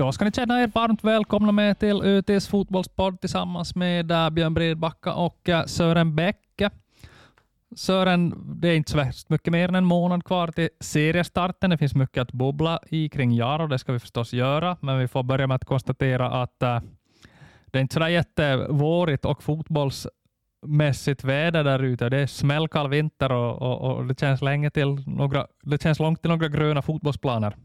Då ska ni känna er varmt välkomna med till UTs fotbollspodd tillsammans med eh, Björn Bredbacka och eh, Sören Bäcke. Sören, det är inte så mycket mer än en månad kvar till seriestarten. Det finns mycket att bubbla i kring Jaro, det ska vi förstås göra, men vi får börja med att konstatera att äh, det är inte så jättevårigt och fotbollsmässigt väder där ute. Det är smällkall vinter och, och, och, det, känns länge till några, det känns långt till några gröna fotbollsplaner.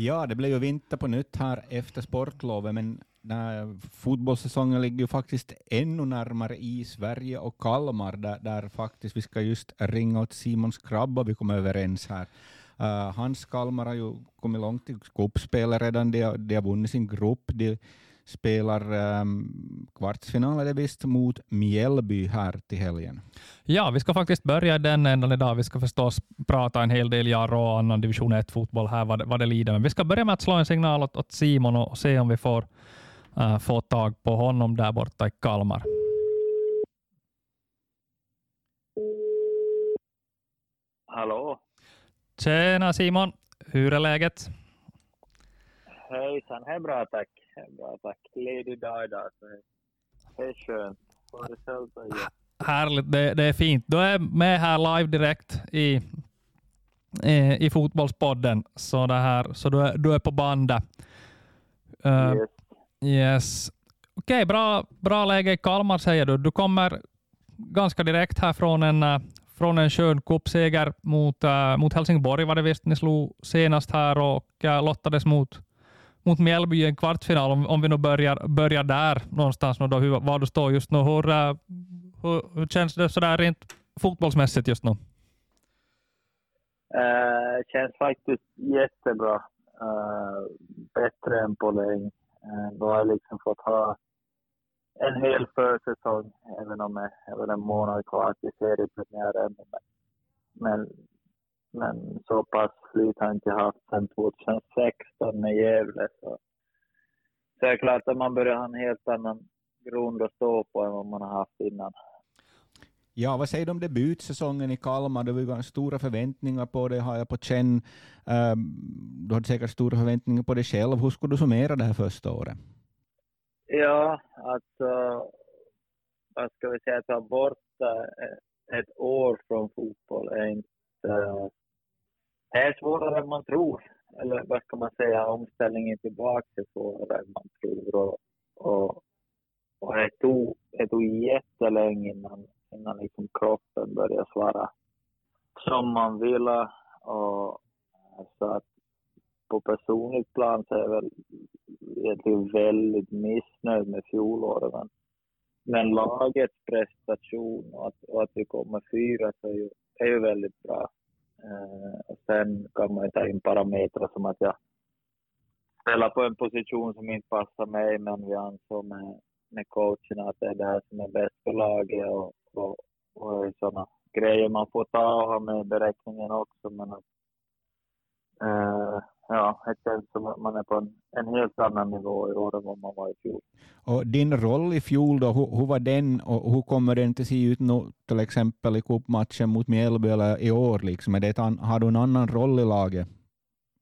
Ja, det blev ju vinter på nytt här efter sportlovet, men när fotbollssäsongen ligger ju faktiskt ännu närmare i Sverige och Kalmar, där, där faktiskt vi ska just ringa åt Simon Skrabba, vi kom överens här. Uh, hans Kalmar har ju kommit långt i cupspelet redan, de, de har vunnit sin grupp, de spelar um, kvartsfinal är visst mot Mjällby här till helgen. Ja, vi ska faktiskt börja den ändan idag. Vi ska förstås prata en hel del Jaro och annan division 1-fotboll här vad, vad det lider. Men vi ska börja med att slå en signal åt, åt Simon och se om vi får uh, få tag på honom där borta i Kalmar. Hallå? Tjena Simon, hur är läget? Hejsan, är bra tack. Bra tack. Ledig dag idag, så det är skönt. Härligt, det, det, är fint. Du är med här live direkt i, i, i fotbollspodden, så, det här, så du, är, du är på bandet. Uh, yes. yes. Okej, okay, bra, bra läge i Kalmar säger du. Du kommer ganska direkt här från en, uh, från en skön cupseger mot, uh, mot Helsingborg var det visst ni slog senast här och uh, lottades mot mot Mjällby i en kvartsfinal, om, om vi nu börjar, börjar där någonstans, då, hur, var du står just nu. Hur, eh, hur, hur känns det sådär rent fotbollsmässigt just nu? Uh, känns faktiskt jättebra. Uh, bättre än på länge. Uh, då har jag liksom fått ha en hel försäsong, även om det är en månad kvar till seriepremiären. Men men så pass flyt har jag inte haft sedan 2016 med Gävle. Så, så det är klart att man börjar ha en helt annan grund att stå på än vad man har haft innan. Ja, vad säger du om debutsäsongen i Kalmar? Det var ju stora förväntningar på det, har jag på känn. Um, du hade säkert stora förväntningar på dig själv. Hur skulle du summera det här första året? Ja, alltså, vad ska vi säga, att ta bort ett år från fotboll är inte Eh, det är svårare än man tror. Eller vad ska man säga, omställningen tillbaka är svårare än man tror. Och, och, och det, tog, det tog jättelänge innan, innan liksom kroppen började svara som man ville. Och, så att på personligt plan så är jag väl egentligen väldigt missnöjd med fjolåret. Men, men lagets prestation och att, och att vi kommer fyra så är ju, är ju väldigt bra. Eh, sen kan man ju ta in parametrar som att jag spelar på en position som inte passar mig, men vi ansåg med, med coachen att det är det här som är bäst för laget och, och, och sådana grejer man får ta och ha med beräkningen också. Men att, eh, ja, det känns som att man är på en, en helt annan nivå i år än vad man var i fjol. Och din roll i fjol, då, hur, hur var den och hur kommer den att se ut nu, till exempel i cupmatchen mot Mjällby eller i år? Liksom? Är det an, har du en annan roll i laget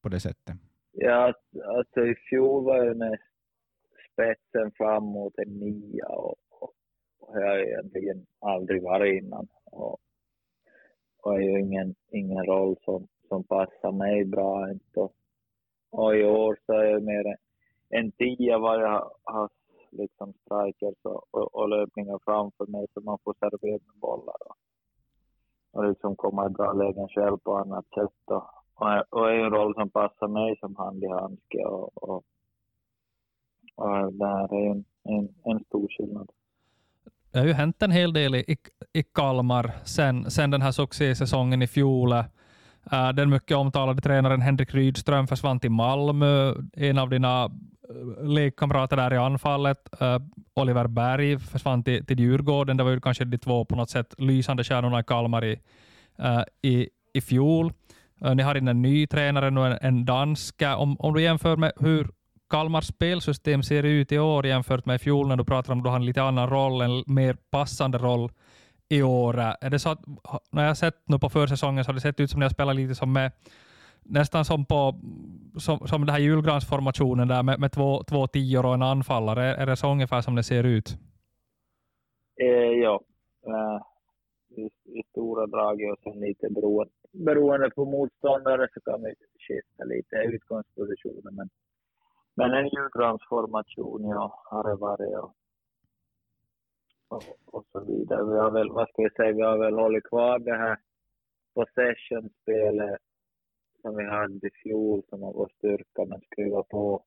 på det sättet? Ja, alltså i fjol var jag mest spetsen fram mot en nia och, och, och jag har egentligen aldrig varit innan. Och, och är ju ingen, ingen roll som, som passar mig bra. Inte. Och i år så är jag mer än tio vad jag har liksom strikers och, och, och, löpningar framför mig så man får servera med bollar och, och liksom komma i bra lägen själv på annat sätt. Och, och, och är en roll som passar mig som hand i handske och, och, och det här är en, en, en stor skillnad. Det har ju hänt en hel del i, i Kalmar sen, sen den här succésäsongen i fjol. Eh, den mycket omtalade tränaren Henrik Rydström försvann till Malmö. En av dina eh, lekkamrater där i anfallet, eh, Oliver Berg, försvann till, till Djurgården. Det var ju kanske de två på något sätt lysande stjärnorna i Kalmar i, i, i fjol. Ni har in en ny tränare nu, en, en danska. Om, om du jämför med hur Kalmars spelsystem ser ut i år jämfört med i fjol, när du pratar om att du har en lite annan roll, en mer passande roll i år. Är det så att, när jag sett nu på försäsongen så har det sett ut som när jag spelar lite som med nästan som på som, som den här julgransformationen där med, med två, två tior och en anfallare. Är det så ungefär som det ser ut? Eh, ja, eh, i, i, stora drag och sen lite beroende, beroende på motståndare så kan vi skifta lite utgångspositioner. Men, men en julgransformation ja, har det varit. Och, och, och, så vidare. Vi har väl, vad ska vi säga, vi har väl hållit kvar det här possession-spelet som vi hade i fjol som har vår styrka, men skruva på,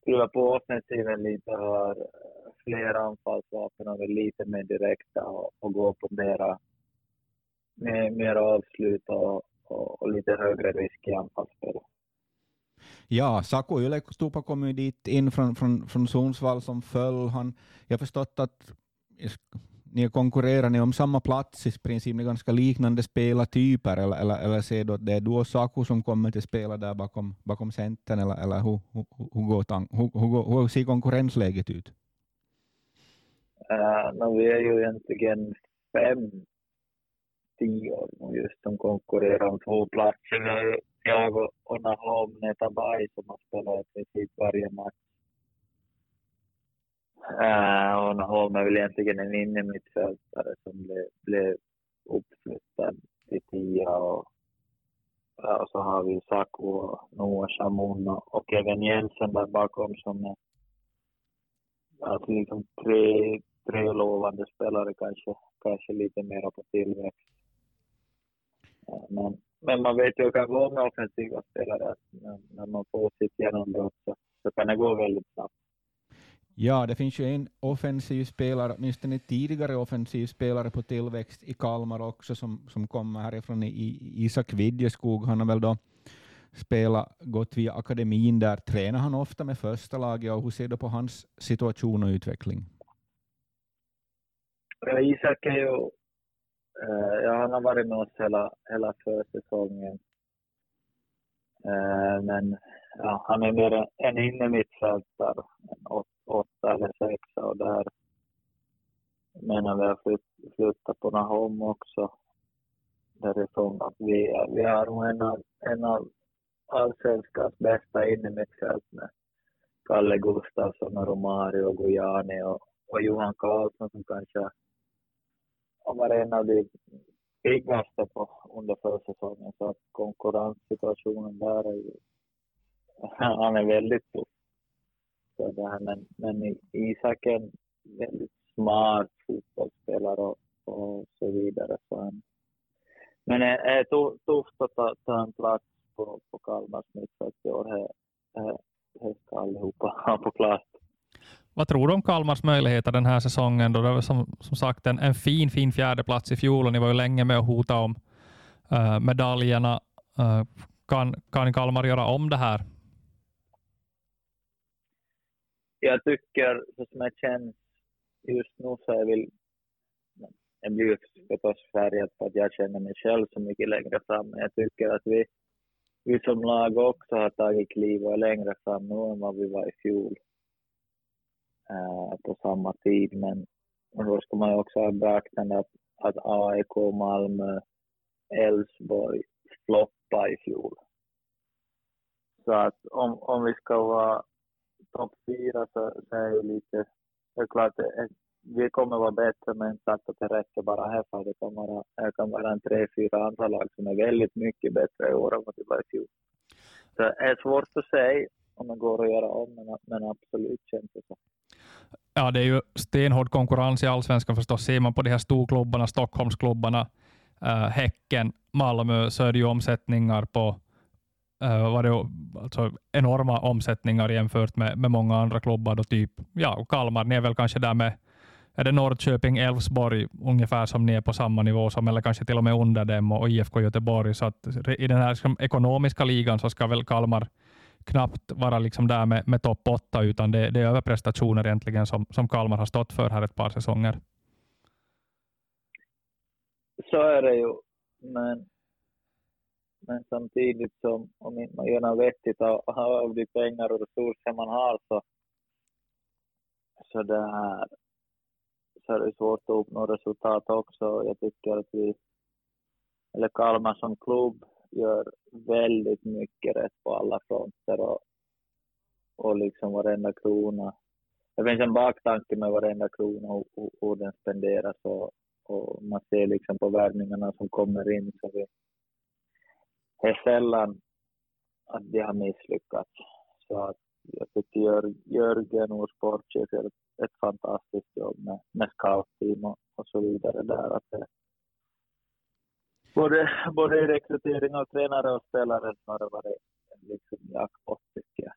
skruva på offensiven lite, har eh, fler anfallsvapen och lite mer direkta och, och gå på mera, mer, mer avslut och, och, och lite högre risk i anfallsspelet. Ja, Saku Ylekustupa kom ju dit in från, från, från Sundsvall som föll. Han, jag har förstått att ni konkurrerar ni om samma plats i princip, med ganska liknande spelartyper, eller, eller, eller ser du att det är du och Saku som kommer till spela där bakom, bakom centern, eller, eller hur, hur, hur, går tank, hur, hur, hur ser konkurrensläget ut? Eh, uh, no, vi är ju egentligen fem tior just som konkurrerar om två platser. Jag och Nahom Netabay som har spelat i princip varje match Äh, och Holm är väl egentligen en innermittfältare som blev, blev uppflyttad till tia och, och så har vi Saku och Noah Shamun och Kevin Jensen där bakom som är alltså liksom tre, tre lovande spelare kanske, kanske lite mera på tillväxt. Men, men man vet ju hur det kan gå med offensiva spelare. När, när man får sitt genombrott så, så kan det gå väldigt snabbt. Ja, det finns ju en offensiv spelare, åtminstone tidigare offensiv spelare på tillväxt i Kalmar också, som, som kommer härifrån i, Isak Vidjeskog. Han har väl då spelat, gått via akademin där. Tränar han ofta med första laget och hur ser du på hans situation och utveckling? Isak är ju, Eh, ja, han har varit med oss hela, hela försäsongen. Eh, men ja, han är mer en innermittfältare, en åtta eller sexa och där menar vi har flyttat på Nahom också därifrån att vi, vi har nog en av, en av allsvenskans bästa innermittfält med Kalle Gustafsson och Romario och Gojani och, och Johan Karlsson som kanske har varit en av de piggaste på under försäsongen så att konkurrenssituationen där är ju, han är väldigt tuff så där. Men, men Isak är en väldigt smart fotbollsspelare och, och så vidare. Så han, men det är tufft att ta, ta en plats på, på Kalmars mittfält i år. Det, det ska allihopa ha på plats. Vad tror du om Kalmars möjligheter den här säsongen? Då det var som, som sagt en, en fin, fin fjärdeplats i fjol och ni var ju länge med och hota om uh, medaljerna. Uh, kan, kan Kalmar göra om det här jag tycker, så som jag känns just nu, så jag vill... Jag blir förstås färgad på att jag känner mig själv så mycket längre fram, men jag tycker att vi, vi som lag också har tagit kliv och är längre fram nu än vad vi var i fjol Eh, på samma tid. Men, då ska man ju också ha beaktande att, att AIK, Malmö, Elfsborg floppade i fjol. Så att om, om vi ska vara topp fyra så, så är det lite... Det är klart, vi kommer vara bättre, men inte att det räcker bara här för det kan vara, det kan vara en tre, fyra andra lag som är väldigt mycket bättre i år än vad det var i fjol. Så det är svårt att säga om det går att göra om, men, men absolut känns det så. Ja, det är ju stenhård konkurrens i allsvenskan förstås. Ser man på de här storklubbarna, Stockholmsklubbarna, äh, Häcken, Malmö, så är det ju omsättningar på eh, äh, var det alltså enorma omsättningar jämfört med, med många andra klubbar. Då typ, ja, Kalmar, ni är väl kanske där med är det Norrköping, Elfsborg ungefär som ni är på samma nivå som, eller kanske till och med under dem och IFK Göteborg. Så att i den här liksom, ekonomiska ligan så ska väl Kalmar knappt vara liksom där med, med topp åtta, utan det, det är överprestationer egentligen som, som Kalmar har stått för här ett par säsonger. Så är det ju, men men samtidigt som om inte man gör något vettigt av, av de pengar och resurser man har så, så, det här, så är det svårt att uppnå resultat också. Jag tycker att vi, eller Kalmar som klubb, gör väldigt mycket rätt på alla fronter och, och liksom varenda krona. Det finns en baktanke med varenda krona och hur den spenderas och, och man ser liksom på värvningarna som kommer in så vi, det är sällan att de har misslyckats. Så att jag tycker Jörgen, vår sportchef, gör ett, ett fantastiskt jobb med, med scoutteam och, och så vidare där. Att det, både, både rekrytering av tränare och spelare så har det liksom jackpot tycker jag.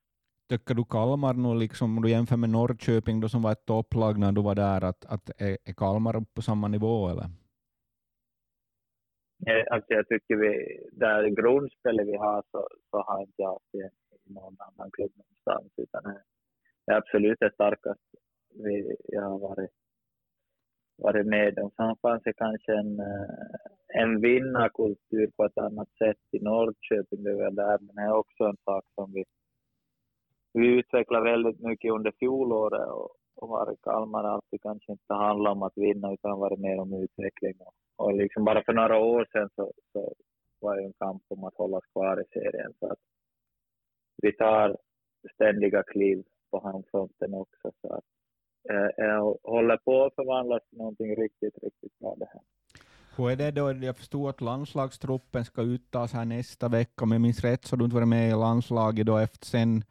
Tycker du Kalmar nu, liksom, om du jämför med Norrköping då som var ett topplag när du var där, att, att är, är Kalmar på samma nivå eller? Alltså jag tycker vi, där grundspelet vi har så, så har inte jag haft i någon annan klubb någonstans, utan det är absolut det starkaste vi, jag har varit, varit med om. Sen fanns det kanske en, eh, en vinnarkultur på ett annat sätt i Norrköping, det var där, men det är också en sak som vi, vi utvecklade väldigt mycket under fjolåret och, och har i Kalmar alltid kanske inte handlat om att vinna utan varit mer om utveckling. Och, och liksom bara för några år sedan så, så var det en kamp om att hålla kvar i serien. Så att vi tar ständiga kliv på handfronten också. Så att, håller på att förvandlas till någonting riktigt, riktigt bra det här. Hur är det då? Jag förstår att landslagstruppen ska uttas här nästa vecka. Om jag minns rätt så har du inte varit med i landslaget då efter sen,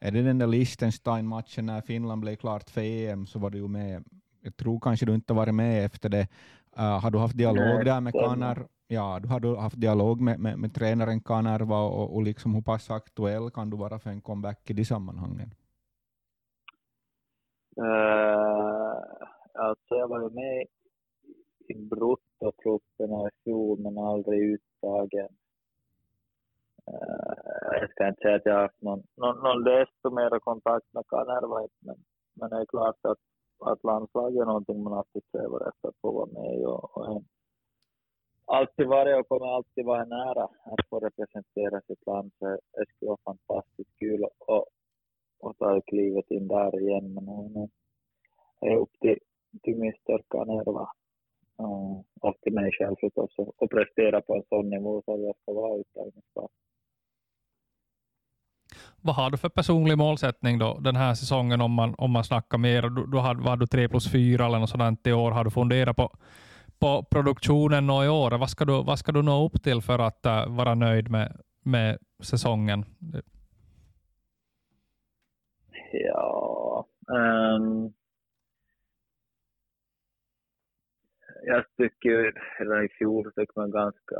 är det den där Liechtenstein-matchen när Finland blev klart för EM så var du ju med. Jag tror kanske du inte varit med efter det. Uh, har du haft dialog Nej, där med Kanar? Ja, du har du haft dialog med, med, med tränaren Kanerva och, och liksom hur pass aktuell kan du vara för en comeback i de sammanhangen? Uh, alltså jag var ju med i bruttotrupperna i fjol men aldrig uttagen. Eh, jag ska inte säga att jag har haft någon, någon, någon desto mer kontakt med Kanerva men, men det är klart att, att landslaget är någonting man alltid strävar efter att få vara med i och, och alltid varit och kommer alltid vara nära att få representera sitt land. Så det skulle vara fantastiskt kul att, att ta klivet in där igen. Men det är upp till, till min styrka nerva och till mig själv förstås och prestera på en sån nivå att jag ska vara uttagningsbar. Vad har du för personlig målsättning då den här säsongen om man, om man snackar mer? Du, du har, var du tre plus fyra eller något sådant i år? Har du funderat på på produktionen i år? Vad ska du, vad ska du nå upp till för att uh, vara nöjd med, med säsongen? Ja, um, jag tycker redan i fjol fick man ganska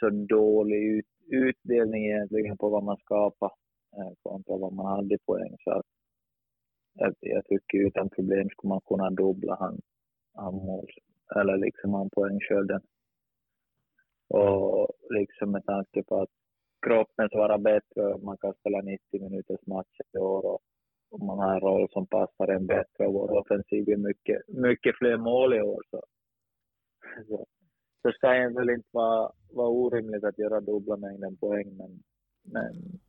så dålig ut, utdelning egentligen på vad man skapade, eh, kontra vad man hade i poäng. Så att, jag, jag tycker utan problem skulle man kunna dubbla han, han mål, eller liksom han poängskörden. Och liksom med tanke på att kroppen svarar bättre, man kan spela 90 minuters matcher i år och, och man har en roll som passar en bättre och vår offensiv är mycket, mycket fler mål i år. Så, så, så ska det väl inte vara, vara orimligt att göra dubbla mängden poäng, men, men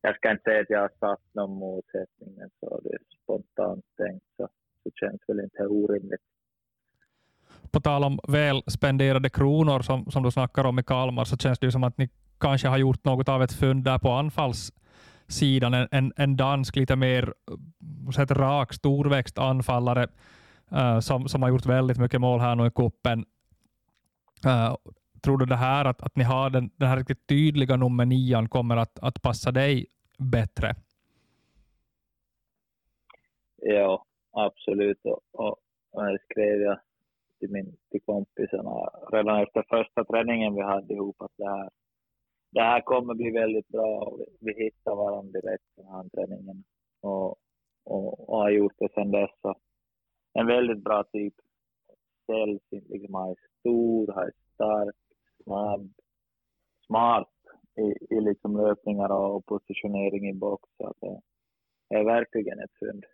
jag ska inte säga att jag har satt någon motsättning, men så det är spontant tänkt så, så känns väl inte orimligt på tal om väl spenderade kronor som, som du snackar om i Kalmar, så känns det ju som att ni kanske har gjort något av ett fynd där på anfallssidan. En, en, en dansk, lite mer så rak, storväxt anfallare uh, som, som har gjort väldigt mycket mål här nu i kuppen. Uh, tror du det här att, att ni har den, den här riktigt tydliga nummer nian kommer att, att passa dig bättre? Ja, absolut. Och, och, och det skrev jag till, min, till kompisarna redan efter första träningen vi hade ihop att det här, det här kommer bli väldigt bra och vi, vi hittar varandra direkt den här träningen och, och, och har gjort det sedan dess. Så en väldigt bra typ. Säljs liksom, stor, han är stark, snabb, smart i, i liksom löpningar och positionering i box. Så det är verkligen ett fynd.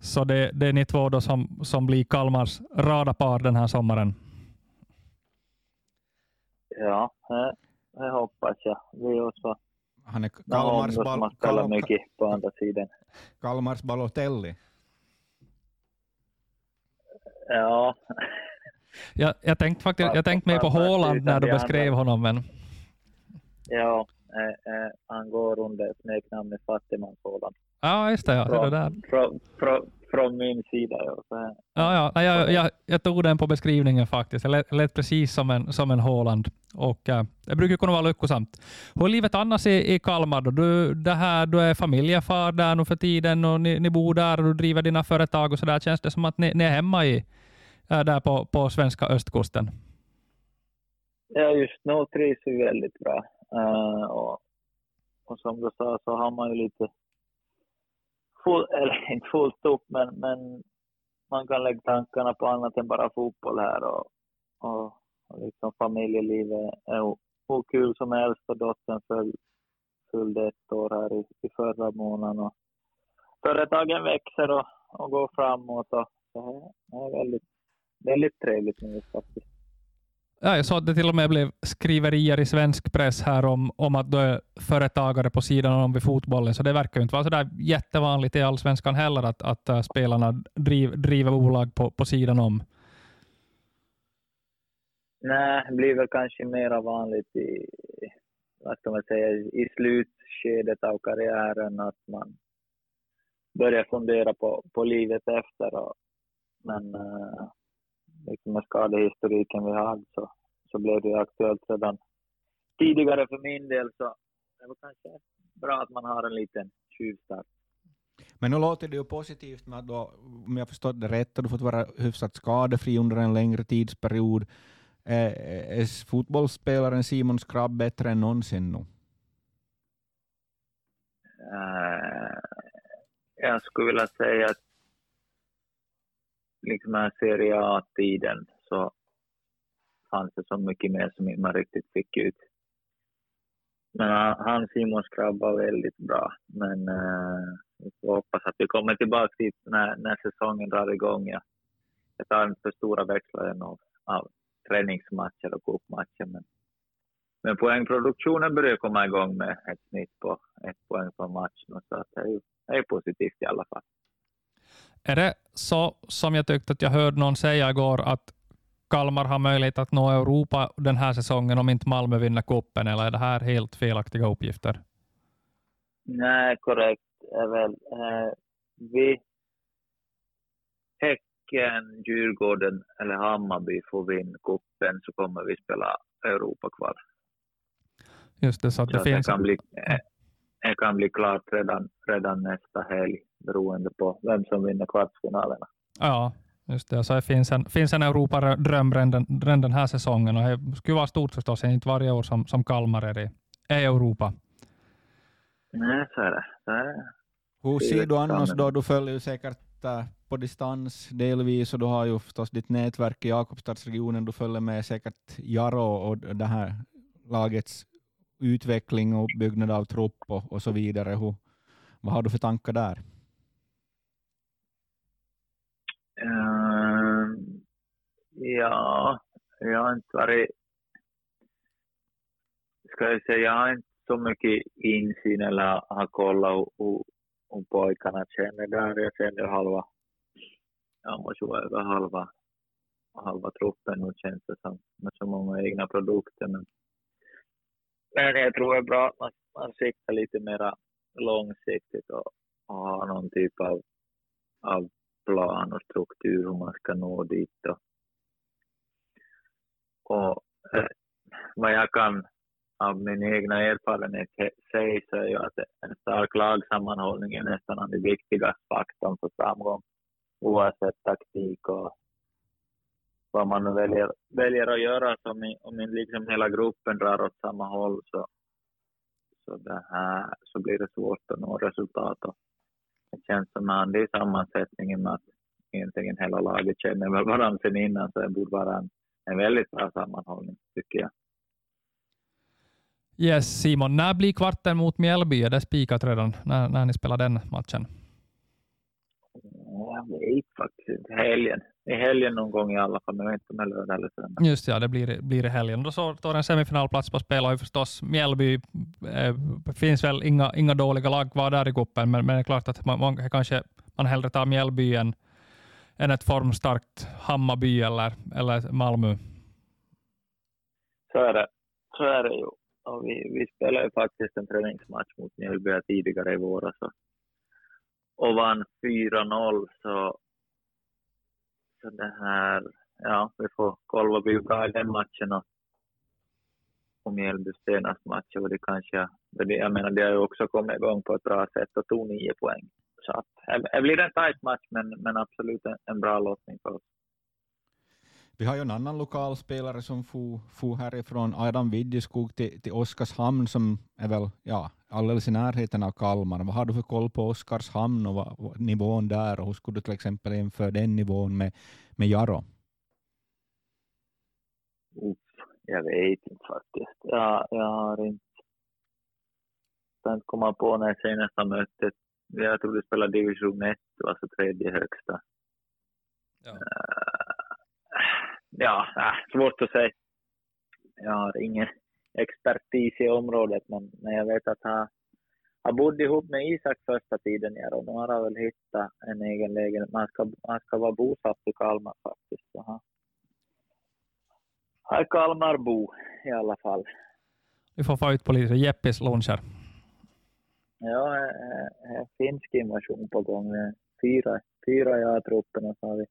Så det, det är ni två då som, som blir Kalmars radarpar den här sommaren? Ja, det, det hoppas jag. Vi också. Han är Kalmars, bal Kalmar, mycket på andra sidan. Kalmars Balotelli. Ja. Jag, jag tänkte faktiskt, jag tänkte mig på Håland när du beskrev honom, men Ja, eh, eh, han går under smeknamnet Fattigmansådan. Ja, just det. Ja. Från, det där. från, från, från min sida. Ja. Ja, ja. Nej, jag, jag, jag tog den på beskrivningen faktiskt. Det lät, lät precis som en, som en Håland. Och, eh, det brukar kunna vara lyckosamt. Hur är livet annars i, i Kalmar? Då? Du, det här, du är familjefar där nu för tiden och ni, ni bor där och du driver dina företag och så där. Känns det som att ni, ni är hemma i, äh, där på, på svenska östkusten? ja, just nu trivs vi väldigt bra. Eh, och, och som du sa så har man ju lite, full, eller inte fullt upp, men, men man kan lägga tankarna på annat än bara fotboll här. Och, och, och liksom familjelivet är hur kul som helst och dottern föll, fyllde ett år här i, i förra månaden. Och företagen växer och, och går framåt. Och, så det är väldigt, väldigt trevligt nu faktiskt. Ja, jag såg att det till och med blev skriverier i svensk press här om, om att du är företagare på sidan om vid fotbollen, så det verkar ju inte vara så där jättevanligt i allsvenskan heller att, att äh, spelarna driv, driver bolag på, på sidan om. Nej, det blir väl kanske mer vanligt i, vad ska man säga, i slutskedet av karriären att man börjar fundera på, på livet efter. Och, men uh, liksom med skadehistoriken vi hade så, så blev det aktuellt redan tidigare för min del. Så det var kanske bra att man har en liten tjuvstart. Men nu låter det ju positivt med att då, om jag förstått det rätt, har du fått vara hyfsat skadefri under en längre tidsperiod. Är, är fotbollsspelaren Simon Skrabb bättre än någonsin nu? Uh, jag skulle vilja säga att liksom här Serie A-tiden så fanns det så mycket mer som man riktigt fick ut. Men eh, han, Simon Skrabb var väldigt bra. Men eh, vi får hoppas att vi kommer tillbaka dit när, när säsongen drar igång. Ja. Jag tar inte för stora växlar än av, av träningsmatcher och cupmatcher. Men, men poängproduktionen börjar komma igång med ett snitt på ett poäng per match. Så att det, är, det är positivt i alla fall. Är det så som jag tyckte att jag hörde någon säga igår att Kalmar har möjlighet att nå Europa den här säsongen om inte Malmö vinner cupen, eller är det här helt felaktiga uppgifter? Nej, korrekt är väl. Eh, vi, Häcken, Djurgården eller Hammarby får vinna cupen så kommer vi spela Europakval. Just det, så att Så det det finns... bli, eh, det kan bli klart redan, redan nästa helg beroende på vem som vinner kvartsfinalerna. Ja, just det. Så det finns en, finns en Europa-dröm redan, den här säsongen och det skulle vara stort förstås, inte varje år som, som Kalmar är i är Europa. Nej, så är det. Så är det. Hur ser du annars då? Du följer ju säkert äh, på distans delvis och du har ju förstås ditt nätverk i Jakobstadsregionen. Du följer med säkert Jaro och det här lagets utveckling och byggnad av trupp och, och så vidare. Hur, vad har du för tankar där? Uh, ja, jag har inte varit... Ska jag säga, jag har inte så mycket insyn eller har kollat hur, hur, pojkarna känner där. Jag känner halva, jag måste vara över halva, halva truppen nu känns det som, med så många egna produkter. Men, men jag tror det är bra att man, man siktar lite mer långsiktigt och, och har någon typ av, av plan och struktur hur man ska nå dit. Och, och eh, vad jag kan av min egna erfarenhet säga så är ju att en stark lagsammanhållning är nästan den viktigaste faktorn för framgång oavsett taktik och vad man nu väljer, väljer att göra. Så om, om liksom hela gruppen drar åt samma håll så, så, det här, så blir det svårt att nå resultat. Och det känns som att det är sammansättningen med att egentligen hela laget känner väl varandra sen innan så det borde vara en, en väldigt bra sammanhållning tycker jag. Yes, Simon, när blir kvarten mot Mjällby? Är det spikat redan när, när ni spelar den matchen? Ja, Jag vet faktiskt inte. Helgen. I helgen någon gång i alla fall, men inte är lördag eller söndag. Just ja, det blir, blir i helgen. Då står en semifinalplats på spel och ju förstås Mjällby. Eh, finns väl inga, inga dåliga lag kvar där i cupen, men, men det är klart att man, man kanske man hellre tar Mjällby än, än ett formstarkt Hammarby eller, eller Malmö. Så är det. Så är det ju. och vi, vi spelade ju faktiskt en träningsmatch mot Mjällby tidigare i våras och, vann 4-0 så, så det här, ja, vi får kolla vad vi bra i den matchen och, och Mjällbys senaste match och det kanske, jag menar de har ju också kommit igång på ett bra sätt och tog nio poäng. Så att, det blir en tight match men, men absolut en, en bra lottning för oss. Vi har ju en annan lokal spelare som for, for härifrån, Adam Vidjeskog till, till Oskarshamn som är väl ja, alldeles i närheten av Kalmar. Vad har du för koll på Oskarshamn och vad, vad, nivån där och hur skulle du till exempel jämföra den nivån med, med Jaro? Uff, jag vet inte faktiskt. Jag, jag har inte, jag inte komma på när senaste mötet. Jag tror du spelade division 1, alltså tredje högsta. Ja. Uh, ja, äh, svårt att säga. Jag har ingen expertis i området, men, men jag vet att han, han bodde ihop med Isak första tiden här och nu har han väl hittat en egen lägenhet. Man ska, man ska vara bosatt i Kalmar faktiskt. Så han, han är Kalmarbo i alla fall. Vi får få ut på lite Jeppis luncher. Ja, det är finsk invasion på gång. Fyra, fyra i A-truppen och så har vi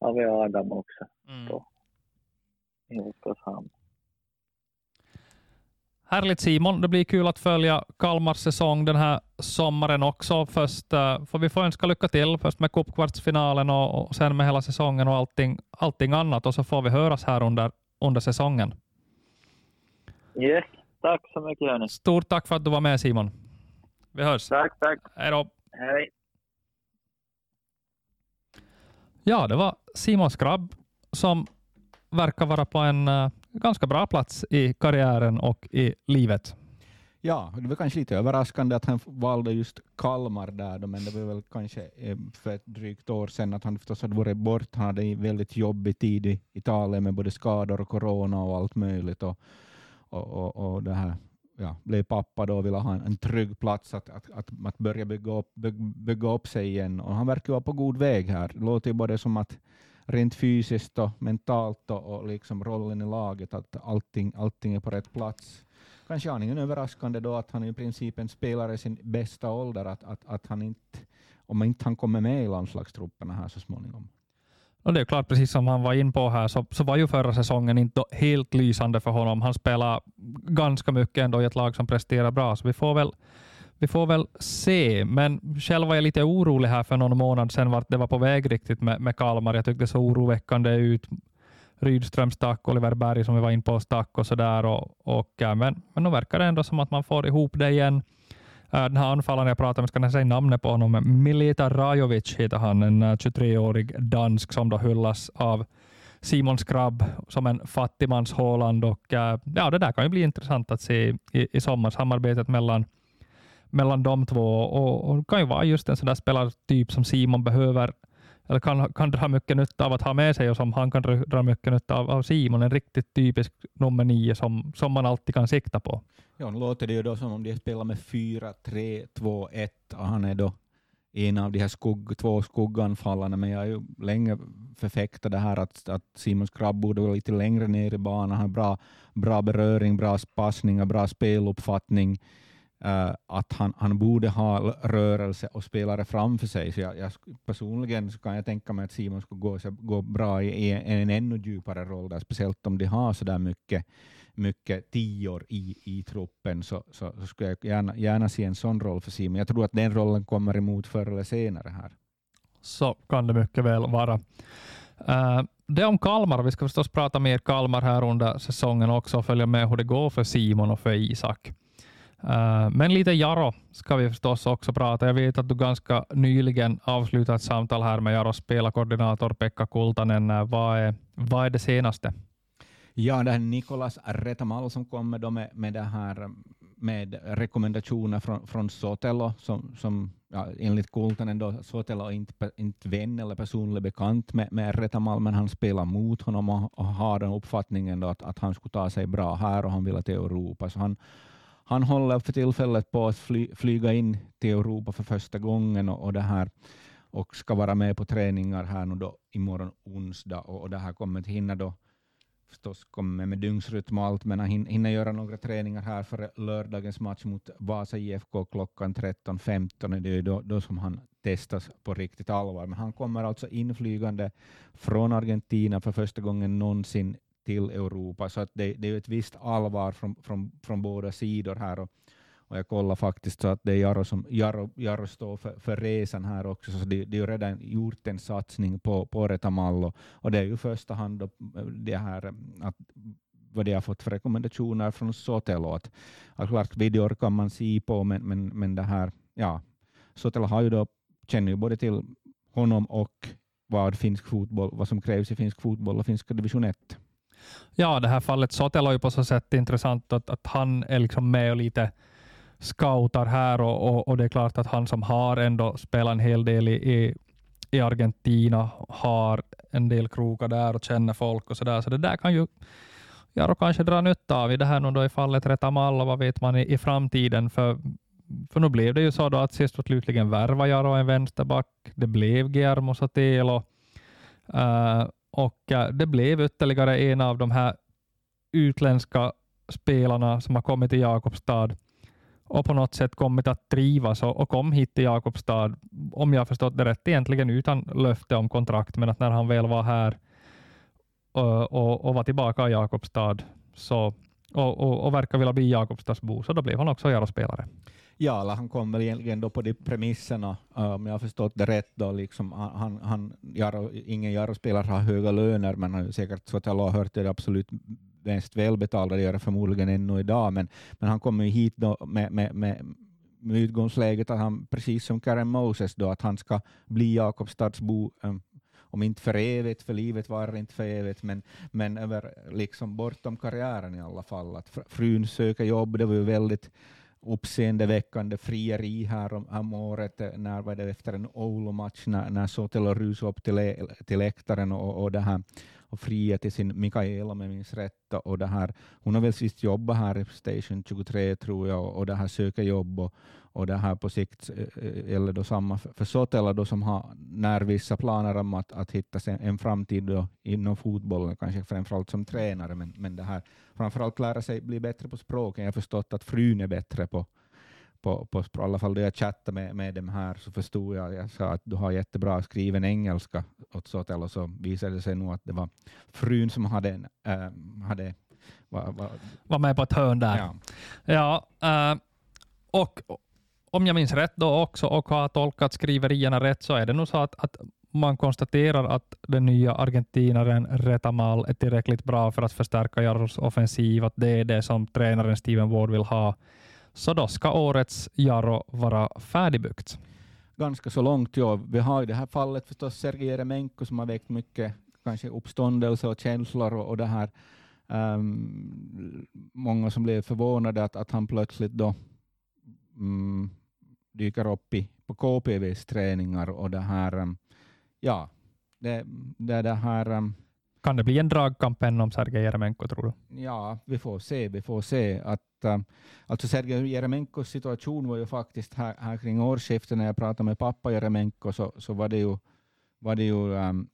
har vi Adam också mm. i Oskarshamn. Härligt Simon, det blir kul att följa Kalmars säsong den här sommaren också. Först uh, får vi få önska lycka till, först med cupkvartsfinalen och, och sen med hela säsongen och allting, allting annat och så får vi höras här under, under säsongen. Yes, tack så mycket hörni. Stort tack för att du var med Simon. Vi hörs. Tack, tack. Hej då. Hej. Ja, det var Simon Skrabb som verkar vara på en eh, ganska bra plats i karriären och i livet. Ja, det var kanske lite överraskande att han valde just Kalmar där, då, men det var väl kanske eh, för ett drygt år sedan att han förstås hade varit bort. Han hade en väldigt jobbig tid i Italien med både skador och corona och allt möjligt. Och, och, och, och det här ja, blev pappa då och ville ha en, en trygg plats att, att, att, att börja bygga upp, bygga, bygga upp sig igen. Och han verkar vara på god väg här. Det låter ju både som att rent fysiskt och mentalt och, och liksom rollen i laget, att allting, allting är på rätt plats. Kanske aningen överraskande då att han i princip en spelare i sin bästa ålder, att, att, att han inte, om inte han kommer med i landslagstrupperna här så småningom. Och det är klart, precis som han var in på här, så, så var ju förra säsongen inte helt lysande för honom. Han spelar ganska mycket ändå i ett lag som presterar bra, så vi får väl, vi får väl se. Men själv var jag lite orolig här för någon månad sedan vart det var på väg riktigt med, med Kalmar. Jag tyckte det såg oroväckande ut. Rydström stack, Oliver Berg som vi var in på stack och sådär. Och, och, men, men nu verkar det ändå som att man får ihop det igen. Äh, den här anfallaren jag pratade med, ska jag säga namnet på honom, Milita Rajovic heter han, en äh, 23-årig dansk som då hyllas av Simon Skrabb som en fattigmans Haaland. Och, äh, ja, det där kan ju bli intressant att se i, i sommar, samarbetet mellan, mellan de två. Och, och det kan ju vara just en sån där spelartyp som Simon behöver eller kan, kan dra mycket nytta av att ha med sig och som han kan dra mycket nytta av, av Simon. En riktigt typisk nummer nio som, som man alltid kan sikta på. Ja, nu låter det ju då som om de spelar med 4-3-2-1 och han är då en av de här skugg, två skugganfallarna, men jag har ju länge förfäktat det här att, att Simon Skrabb borde vara lite längre ner i banan, han har bra, bra beröring, bra passningar, bra speluppfattning. Uh, att han, han borde ha rörelse och spelare framför sig. Så jag, jag, personligen så kan jag tänka mig att Simon skulle gå, gå bra i, i en, en ännu djupare roll, där, speciellt om de har så där mycket, mycket tior i, i truppen, så, så, så skulle jag gärna, gärna se en sån roll för Simon. Jag tror att den rollen kommer emot förr eller senare här. Så kan det mycket väl vara. Uh, det om Kalmar. Vi ska förstås prata mer Kalmar här under säsongen också och följa med hur det går för Simon och för Isak. Äh, men lite Jaro ska vi förstås också prata. Jag vet att du ganska nyligen avslutat ett samtal här med Jaros spelarkoordinator Pekka Kultanen. Äh, vad, är, vad är det senaste? Ja, det är Nikolas Retamal som kommer då med, med, det här, med rekommendationer från, från Sotelo, som, som ja, enligt Kultanen då, Sotelo är inte, inte vän eller personlig bekant med, med Retamal, men han spelar mot honom och, och har den uppfattningen då att, att han skulle ta sig bra här och han vill till Europa. Så han, han håller för tillfället på att fly, flyga in till Europa för första gången och, och, det här, och ska vara med på träningar här nu då imorgon onsdag och, och det här kommer att hinna då förstås kommer med dygnsrytm och allt, men han hinner göra några träningar här för lördagens match mot Vasa IFK klockan 13.15. Det är då, då som han testas på riktigt allvar. Men han kommer alltså inflygande från Argentina för första gången någonsin till Europa, så att det, det är ett visst allvar från, från, från båda sidor här. Och, och jag kollar faktiskt så att det är Jaro som Jaro, Jaro står för, för resan här också, så det, det är ju redan gjort en satsning på, på Retamallo, och det är ju i första hand då eh, det här eh, att vad de har fått för rekommendationer från Sotelo. Att, att klart videor kan man se på, men, men, men det här, ja, Sotelo har ju då, känner ju både till honom och vad finsk fotboll, vad som krävs i finsk fotboll och finska division 1. Ja, det här fallet Sotelo är ju på så sätt intressant att, att han är liksom med och lite scoutar här och, och, och, det är klart att han som har ändå spelat en hel del i, i, Argentina har en del krokar där och känner folk och sådär. Så det där kan ju Jaro kanske dra nytta av i det här nu då i fallet Retamal vad vet man i, i framtiden. För, för nu blev det ju så då att sist och slutligen värva Jaro en vänsterback. Det blev Guillermo Sotelo. Uh, eh, och eh, det blev ytterligare en av de här utländska spelarna som har kommit till Jakobstad och på något sätt kommit att trivas och, och kom hit till Jakobstad, om jag förstått det rätt, egentligen utan löfte om kontrakt, men att när han väl var här och, och, och var tillbaka i Jakobstad så, och, och, och verkar vilja bli Jakobstadsbo, så då blev han också Jarospelare. spelare Ja, han kom väl egentligen då på de premisserna, eh, om jag har förstått det rätt. Då, liksom, han, han, Jaro, ingen Jaro-spelare har höga löner, men han har säkert så att alla har hört det absolut mest välbetalda, det gör det förmodligen ännu idag, men, men han kommer hit då med, med, med, med utgångsläget att han, precis som Karen Moses, då, att han ska bli Jakobstadsbo, um, eh, om inte för evigt, för livet var inte för evigt, men, men över, liksom bortom karriären i alla fall. Att frun söker jobb, det var ju väldigt uppseendeväckande frieri här om, om året, eh, när var det efter en Oulu-match, när, när Sotelo rusade upp till, till läktaren och, och det här och fria till sin Mikaela om jag minns rätt. Och det här, hon har väl sist jobbat här i Station 23 tror jag och, och det här söker jobb och, och det här på sikt eller då samma för Sotela då som har när vissa planer om att, att hitta en, en framtid då inom fotbollen, kanske framförallt som tränare, men, men det här framförallt lära sig bli bättre på språken. Jag har förstått att frun är bättre på, på, på, på alla fall då jag chattade med, med dem här så förstod jag, jag sa att du har jättebra skriven engelska åt Sotel och så visade det sig nog att det var frun som hade, äh, hade var, var, var med på ett hörn där. Ja, ja äh, och om jag minns rätt då också och har tolkat skriverierna rätt så är det nog så att, att man konstaterar att den nya argentinaren Retamal är tillräckligt bra för att förstärka Jaros offensiv, att det är det som tränaren Steven Ward vill ha så då ska årets Jaro vara färdigbyggt. Ganska så långt, ja. Vi har i det här fallet förstås Sergej Remenko som har väckt mycket kanske uppståndelse och känslor och, och det här. Um, många som blev förvånade att, att han plötsligt då um, dyker upp i, på KPVs träningar och det här, um, ja, det, det, det här um, kan det bli en dragkamp än om Sergej Jeremenko, tror du? Ja, vi får se. Vi får se. Att, äh, alltså Sergej Jeremenkos situation var ju faktiskt här, här kring årsskiftet, när jag pratade med pappa Jeremenko, så, så var det ju, var det ju um,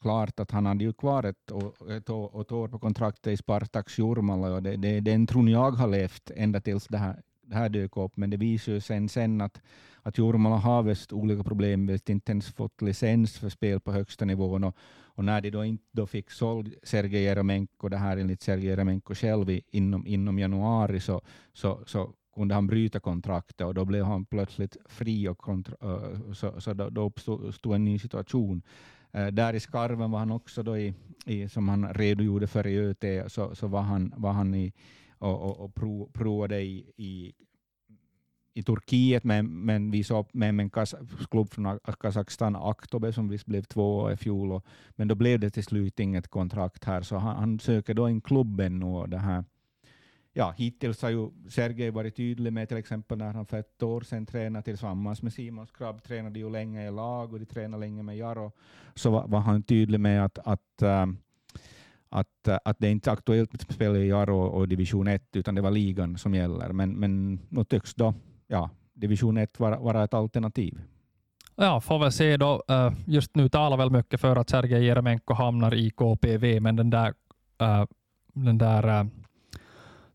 klart att han hade ju kvar ett, ett, ett år på kontraktet i Spartaks Jurmala, och det, det, den tron jag har levt ända tills det här, det här dök upp, men det visar ju sen, sen att, att Jurmala har väst olika problem, väst inte ens fått licens för spel på högsta nivån, och, och när de då inte då fick såld Sergej Jeremenko, det här enligt Sergej Jeremenko själv inom, inom januari, så, så, så kunde han bryta kontraktet och då blev han plötsligt fri och kontra, så, så då, då uppstod en ny situation. Eh, där i skarven var han också då i, i som han redogjorde för i ÖT, så, så var han, var han i och, och, och prov, provade i, i i Turkiet, men, men vi såg med en klubb från Kazakstan, Aktobe, som visst blev två i fjol. Och, men då blev det till slut inget kontrakt här, så han, han söker då en klubb ännu. Och det här. Ja, hittills har ju Sergej varit tydlig med till exempel när han för ett år sedan tränade tillsammans med Simon Skrabb, tränade ju länge i lag och de tränade länge med Jaro, så var, var han tydlig med att, att um, att, eh, att det inte är aktuellt med typ spel i Jaro och division 1, utan det var ligan som gäller. Men, men nu tycks då ja, division 1 vara, vara ett alternativ. Ja, får väl se då. Eh, just nu talar väl mycket för att Sergej Jeremenko hamnar i KPV, men den där eh, den där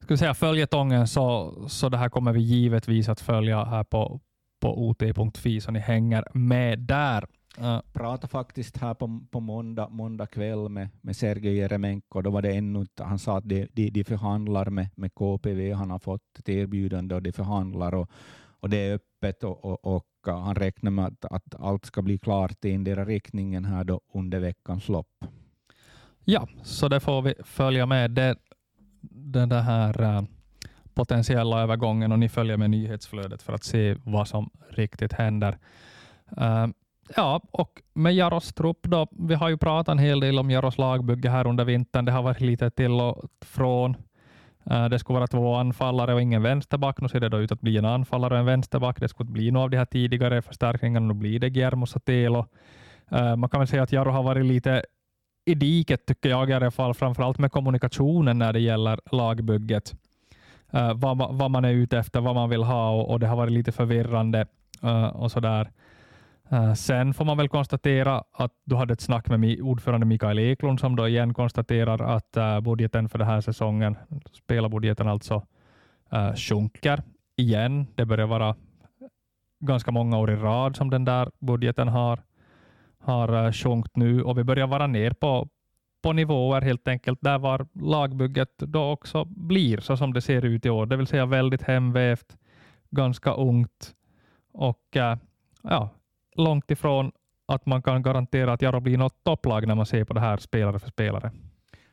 ska vi säga följetongen så, så det här kommer vi givetvis att följa här på, på ot.fi så ni hänger med där. Uh, pratade faktiskt här på, på måndag, måndag kväll med, med Sergej Jeremenko. Då var det ännu han sa att de, de, de förhandlar med, med KPV. Han har fått ett erbjudande och de förhandlar och, och det är öppet och, och, och han räknar med att, att allt ska bli klart i endera riktningen här då under veckans lopp. Ja, så det får vi följa med. Det, den här uh, potentiella övergången och ni följer med nyhetsflödet för att se vad som riktigt händer. Ja, och med Jaros trupp då, vi har ju pratat en hel del om Jaros lagbygge här under vintern. Det har varit lite till och från. Eh, det skulle vara två anfallare och ingen vänsterback. Nu ser det då ut att bli en anfallare och en vänsterback. Det skulle bli några av de här tidigare förstärkningarna. Nu blir det Guillermo och Telo. Eh, man kan väl säga att Jaro har varit lite i diket tycker jag i alla fall, framförallt med kommunikationen när det gäller lagbygget. Eh, vad, vad, man är ute efter, vad man vill ha och, och det har varit lite förvirrande och sådär. Eh, sen får man väl konstatera att du hade ett snack med ordförande Mikael Eklund som då igen konstaterar att eh, budgeten för den här säsongen, spelarbudgeten alltså, eh, sjunker igen. Det börjar vara ganska många år i rad som den där budgeten har har sjunkit nu och vi börjar vara ner på, på nivåer helt enkelt där var lagbygget då också blir så som det ser ut i år, det vill säga väldigt hemvävt, ganska ungt och ja, långt ifrån att man kan garantera att Jaro blir något topplag när man ser på det här spelare för spelare.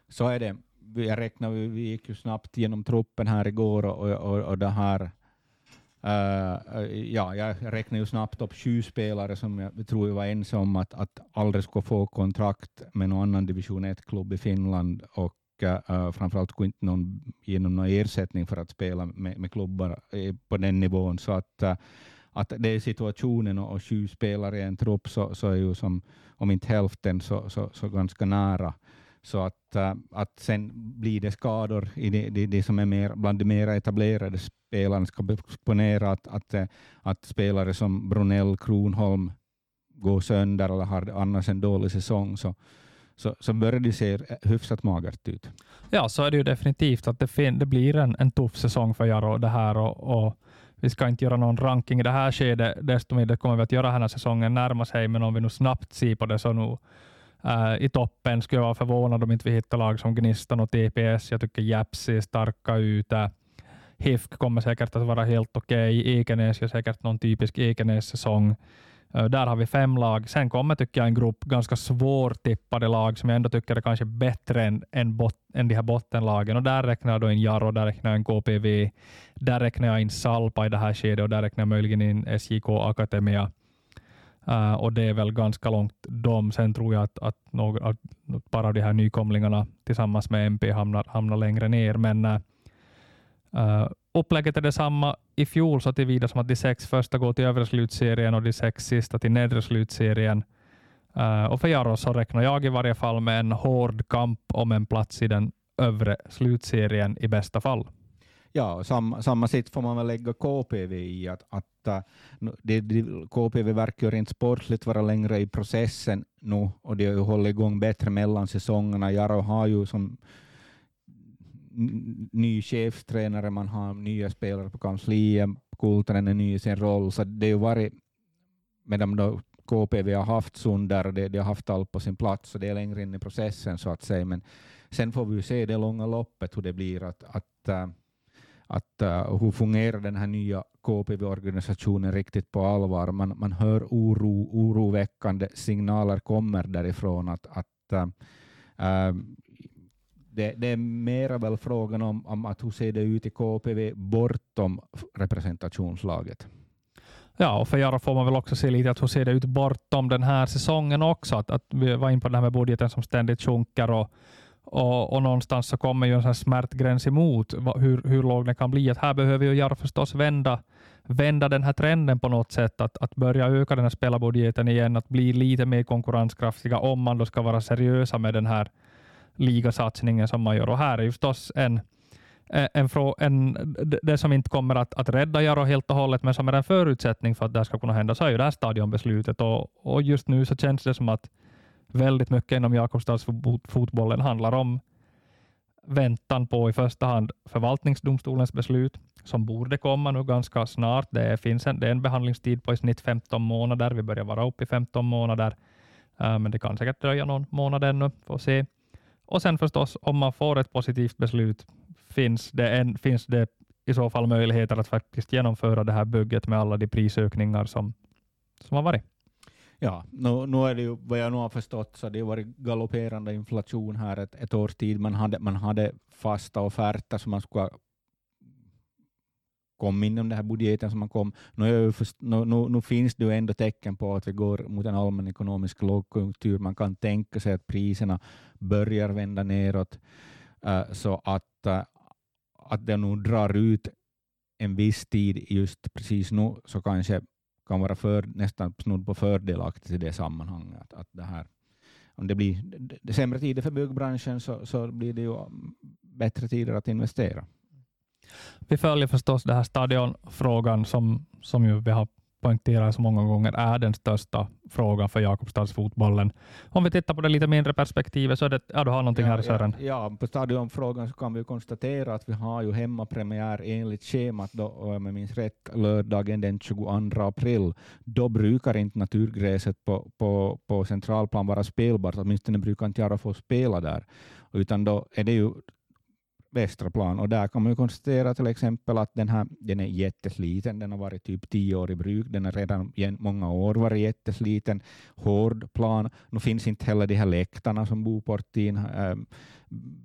Så är det. Jag räknar, vi gick ju snabbt genom truppen här igår och, och, och det här Uh, ja, jag räknar ju snabbt upp sju spelare som jag tror jag var ense om att, att aldrig skulle få kontrakt med någon annan division 1-klubb i Finland och uh, framförallt skulle inte någon ge någon ersättning för att spela med, med klubbar på den nivån. Så att, uh, att det är situationen och, och sju spelare i en trupp så, så är ju som, om inte hälften så, så, så ganska nära. Så att, äh, att sen blir det skador i det, det, det som är mer, bland de mer etablerade spelarna. ska exponera att, att, eh, att spelare som Brunell, Kronholm går sönder eller har annars en dålig säsong så, så, så börjar det se hyfsat magert ut. Ja, så är det ju definitivt att det, det blir en, en tuff säsong för Jaro det här och, och vi ska inte göra någon ranking i det här skedet, desto det kommer vi att göra här säsongen närma sig, men om vi nu snabbt ser på det så nu Uh, I toppen skulle jag vara förvånad om inte vi hittar lag som Gnistan och TPS. Jag tycker Japs ser starka ut. Uh, HIFK kommer säkert att vara helt okej. Okay. Ekenäs gör säkert någon typisk Ekenäs-säsong. Eh, där har vi fem lag. Sen kommer tycker jag en grupp ganska svårtippade lag som jag ändå tycker är kanske bättre än, än, bot, än de här bottenlagen. Och där räknar jag då in Jaro, där räknar jag in KPV, där räknar jag in Salpa i det här skedet och där räknar jag möjligen in SJK Akademia. Uh, eh, och det är väl ganska långt dem. Sen tror jag att, att, några, att ett par av de här nykomlingarna tillsammans med MP hamnar, hamnar längre ner. Men uh, upplägget är detsamma i fjol så tillvida som att de sex första går till övre slutserien och de sex sista till nedre slutserien. Uh, och för Jaros så räknar jag i varje fall med en hård kamp om en plats i den övre slutserien i bästa fall. Ja, samma, samma sätt får man väl lägga KPV i. Att, att uh, det, det, KPV verkar rent sportligt vara längre i processen nu och det har ju hållit igång bättre mellan säsongerna. Jaro har ju som ny chefstränare, man har nya spelare på kansliet, Kultanen är ny i sin roll, så det har ju varit, medan då KPV har haft Sundar och det, de har haft allt på sin plats, och det är längre in i processen så att säga, men sen får vi ju se det långa loppet hur det blir, att, att uh, att äh, hur fungerar den här nya KPV-organisationen riktigt på allvar. Man, man hör oro, oroväckande signaler kommer därifrån att, att uh, det, det, är mera väl frågan om, om att hur ser det ut i KPV bortom representationslaget. Ja, och för Jaro får man väl också se lite att hur ser det ut bortom den här säsongen också. Att, att vi var inne på det här med budgeten som ständigt sjunker och och, och någonstans så kommer ju en sån smärtgräns emot hur, hur låg den kan bli. Att här behöver ju Jaro förstås vända, vända den här trenden på något sätt, att, att börja öka den här spelarbudgeten igen, att bli lite mer konkurrenskraftiga om man då ska vara seriösa med den här ligasatsningen som man gör. Och här är ju förstås en, eh, en, en, det som inte kommer att, att rädda Jaro helt och hållet, men som är en förutsättning för att det här ska kunna hända, så är ju det här stadionbeslutet. Och, och just nu så känns det som att väldigt mycket inom Jakobstadsfotbollen handlar om väntan på i första hand förvaltningsdomstolens beslut som borde komma nu ganska snart. Det finns en, det är en behandlingstid på i snitt 15 månader. Vi börjar vara uppe i 15 månader, eh, men det kan säkert dröja någon månad ännu. Får se. Och sen förstås, om man får ett positivt beslut, finns det, en, finns det i så fall möjligheter att faktiskt genomföra det här bygget med alla de prisökningar som, som har varit. Ja, nu, nu är det ju, vad jag nu har förstått, så det har varit galopperande inflation här ett, ett års tid. Man hade, man hade fasta offerter som man skulle kom inom den här budgeten som man kom. Nu, först, nu, nu, nu, finns det ju ändå tecken på att vi går mot en allmän ekonomisk lågkonjunktur. Man kan tänka sig att priserna börjar vända neråt, eh, så att, eh, att det nu drar ut en viss tid just precis nu, så kanske kan vara för, nästan snudd på fördelaktigt i det sammanhanget. Att, att det här, om det blir sämre tider för byggbranschen så, så blir det ju mm, bättre tider att investera. Vi följer förstås den här stadionfrågan som, som ju vi har poängterat så många gånger är den största frågan för Jakobstadsfotbollen. Om vi tittar på det lite mindre perspektivet så är det, ja, du har någonting ja, här Sören. Ja, ja, på stadionfrågan så kan vi konstatera att vi har ju hemmapremiär enligt schemat då, om jag minns rätt, lördagen den 22 april. Då brukar inte naturgräset på, på, på centralplan vara spelbart, åtminstone brukar inte Jaro få spela där, utan då är det ju västra plan. Och där kan man ju konstatera till exempel att den, här, den är jättesliten. Den har varit typ tio år i bruk. Den har redan i många år varit jättesliten. Hård plan. Nu finns inte heller de här läktarna som Boportin äh,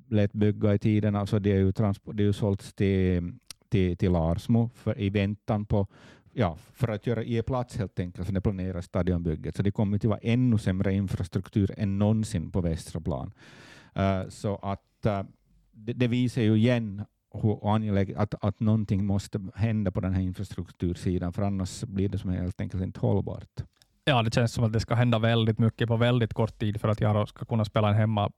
lät bygga i tiden. Alltså det är ju, det är ju sålts till, till, till Larsmo för, i väntan på ja, för att göra, ge plats helt enkelt för det planerade stadionbygget. Så det kommer att vara ännu sämre infrastruktur än någonsin på västra plan. Uh, äh, så att uh, det, det visar ju igen hur angeläget att, att någonting måste hända på den här infrastruktursidan, för annars blir det som helt enkelt inte hållbart. Ja, det känns som att det ska hända väldigt mycket på väldigt kort tid för att Jaro ska kunna spela en hemma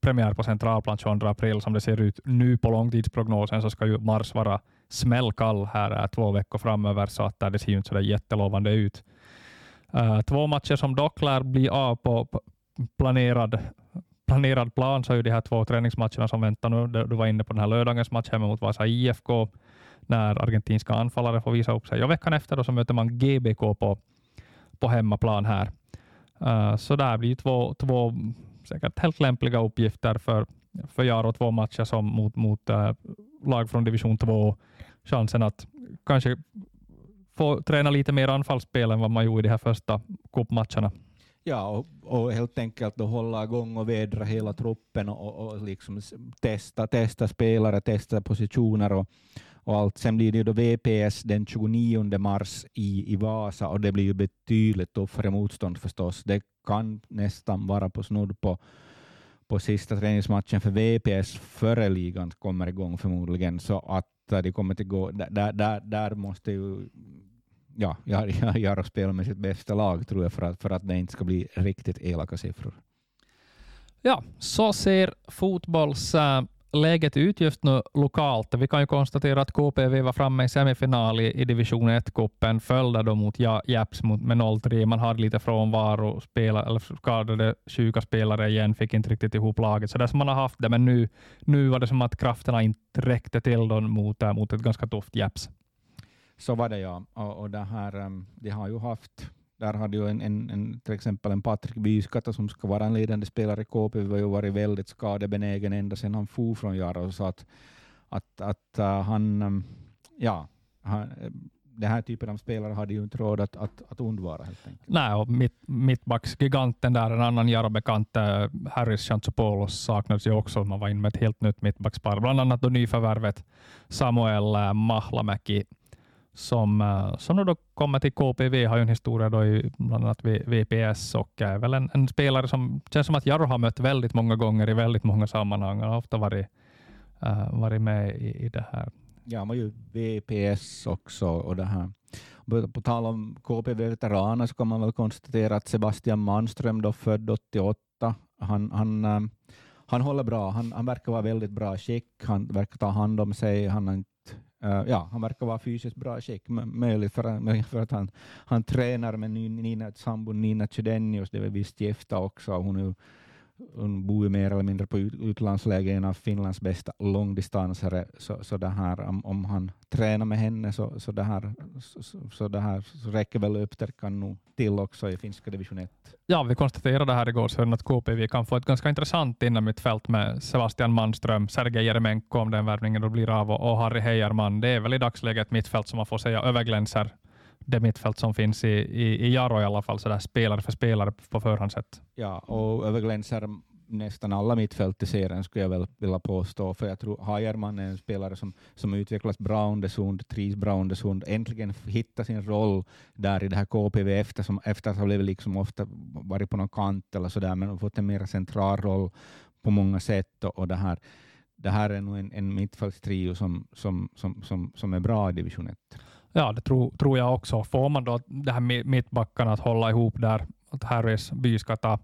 premiär på centralplan 22 april. Som det ser ut nu på långtidsprognosen så ska ju mars vara smällkall här två veckor framöver, så att det ser ju inte så jättelovande ut. Uh, två matcher som dock lär bli av på planerad planerad plan så är ju de här två träningsmatcherna som väntar nu. Du var inne på den här lördagens match hemma mot Vasa IFK, när argentinska anfallare får visa upp sig. Och veckan efter då så möter man GBK på, på hemmaplan här. Uh, så där blir två, två säkert helt lämpliga uppgifter för, för Jaro. Två matcher som mot, mot uh, lag från division 2. Chansen att kanske få träna lite mer anfallsspel än vad man gjorde i de här första cupmatcherna. Ja, och, och, helt enkelt att hålla igång och vädra hela truppen och, och liksom testa, testa spelare, testa positioner och, och allt. Sen blir det ju då VPS den 29 mars i, i Vasa och det blir ju betydligt tuffare motstånd förstås. Det kan nästan vara på snudd på, på sista träningsmatchen för VPS före ligan kommer igång förmodligen, så att eh, det kommer att gå, där, där, där måste ju ja, jag, jag, jag spelar med sitt bästa lag tror jag för att, för att det inte ska bli riktigt elaka siffror. Ja, så ser fotbollsläget ut just nu lokalt. Vi kan ju konstatera att KPV var framme i semifinal i, i division 1-cupen, följde då mot Japs med 0-3. Man hade lite frånvaro, spela, eller skadade sjuka spelare igen, fick inte riktigt ihop laget. Så det som man har haft det, men nu, nu var det som att krafterna inte räckte till då mot, mot ett ganska tufft Japs. Så var det ja. Och, och det här, de har ju haft, där hade ju en, en, en, till exempel en Patrik Byskatta som ska vara en ledande spelare i KP, har ju varit väldigt skadebenägen ända sedan han for från Jaro. Så att, att, att uh, han, ja, han, den här typen av spelare hade ju inte råd att, att, att undvara. Helt enkelt. Nej, och mitt, mittbacksgiganten där, en annan Jaro-bekant, äh, Harris Chantsopoulos, saknades ju också. Man var inne med ett helt nytt mittbackspar, bland annat då nyförvärvet Samuel äh, Mahlamäki som, eh, som då kommer till KPV, har ju en historia då i bland annat VPS och är väl en, en spelare som känns som att Jarro har mött väldigt många gånger i väldigt många sammanhang. Han har ofta varit, uh, varit med i, i det här. Ja, han var ju VPS också. Och det här. På tal om KPV-veteraner så kan man väl konstatera att Sebastian Manström, då född 88, han, han, uh, han håller bra. Han, han verkar vara väldigt bra skick. Han verkar ta hand om sig. Han har inte Uh, ja, han verkar vara fysiskt bra skick, möjligt för, för att han, han tränar med Nina, sambon Nina Chedenius, det är visst gifta också, hon är hon bor ju mer eller mindre på utlandsläge, en av Finlands bästa långdistansare, så, så det här, om, om han tränar med henne så, så, det här, så, så det här så räcker väl uppstärkan nog till också i finska division 1. Ja, vi konstaterade här igår så att KPV kan få ett ganska intressant fält med Sebastian Manström, Sergej Jeremenko om den värvningen då blir av och, Harry Heijerman. Det är väl i dagsläget ett mittfält som man får säga överglänser det mittfält som finns i, i, i Jaro i alla fall, så där spelare för spelare på förhand sett. Ja, och överglänser nästan alla mittfält i serien skulle jag väl vilja påstå, för jag tror Hajerman är en spelare som, som utvecklas bra under Sund, trivs bra under Sund, äntligen hittar sin roll där i det här KPV efter, som, efter att ha blivit liksom ofta varit på någon kant eller sådär, men fått en mer central roll på många sätt och, och det här det här är nog en, en mittfältstrio som, som, som, som, som är bra i division 1. Ja, det tror, tror jag också. Får man då det här mittbackarna att hålla ihop där, att Harrys Byskata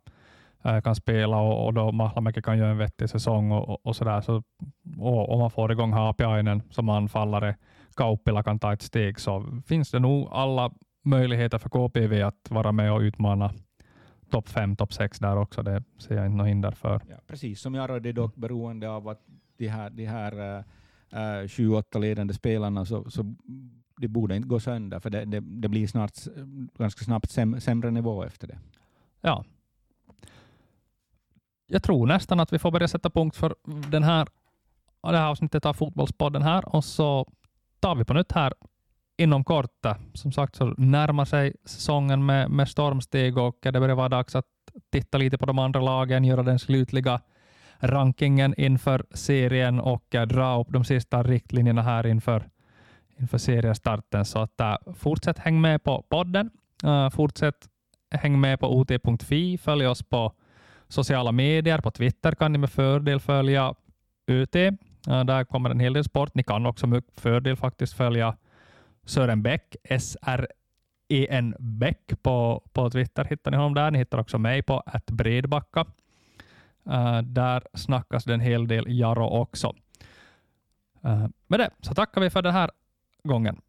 äh, kan spela och, och då Mahlamäki kan göra en vettig säsong och, och, och sådär. Så, och om man får igång Haapiainen som anfallare, Kauppila kan ta ett steg, så finns det nog alla möjligheter för KPV att vara med och utmana topp fem, topp sex där också. Det ser jag inte något hinder för. Ja, precis som jag det är dock beroende av att de här, de här eh, eh, äh, 28 ledande spelarna så, så det borde inte gå sönder, för det, det, det blir snart, ganska snabbt säm, sämre nivå efter det. Ja. Jag tror nästan att vi får börja sätta punkt för den här, det här avsnittet av Fotbollspodden här och så tar vi på nytt här inom kort. Som sagt så närmar sig säsongen med, med stormsteg och det börjar vara dags att titta lite på de andra lagen, göra den slutliga rankingen inför serien och dra upp de sista riktlinjerna här inför inför seriestarten. Så att, uh, fortsätt häng med på podden. Uh, fortsätt häng med på ot.fi, Följ oss på sociala medier. På Twitter kan ni med fördel följa UT. Uh, äh, där kommer en hel del sport. Ni kan också med fördel faktiskt följa Sören Bäck, S-R-E-N Bäck på, på Twitter. Hittar ni honom där. Ni hittar också mig på att Bredbacka. Uh, där snackas det en hel del Jaro också. Uh, med det så tackar vi för den här gången.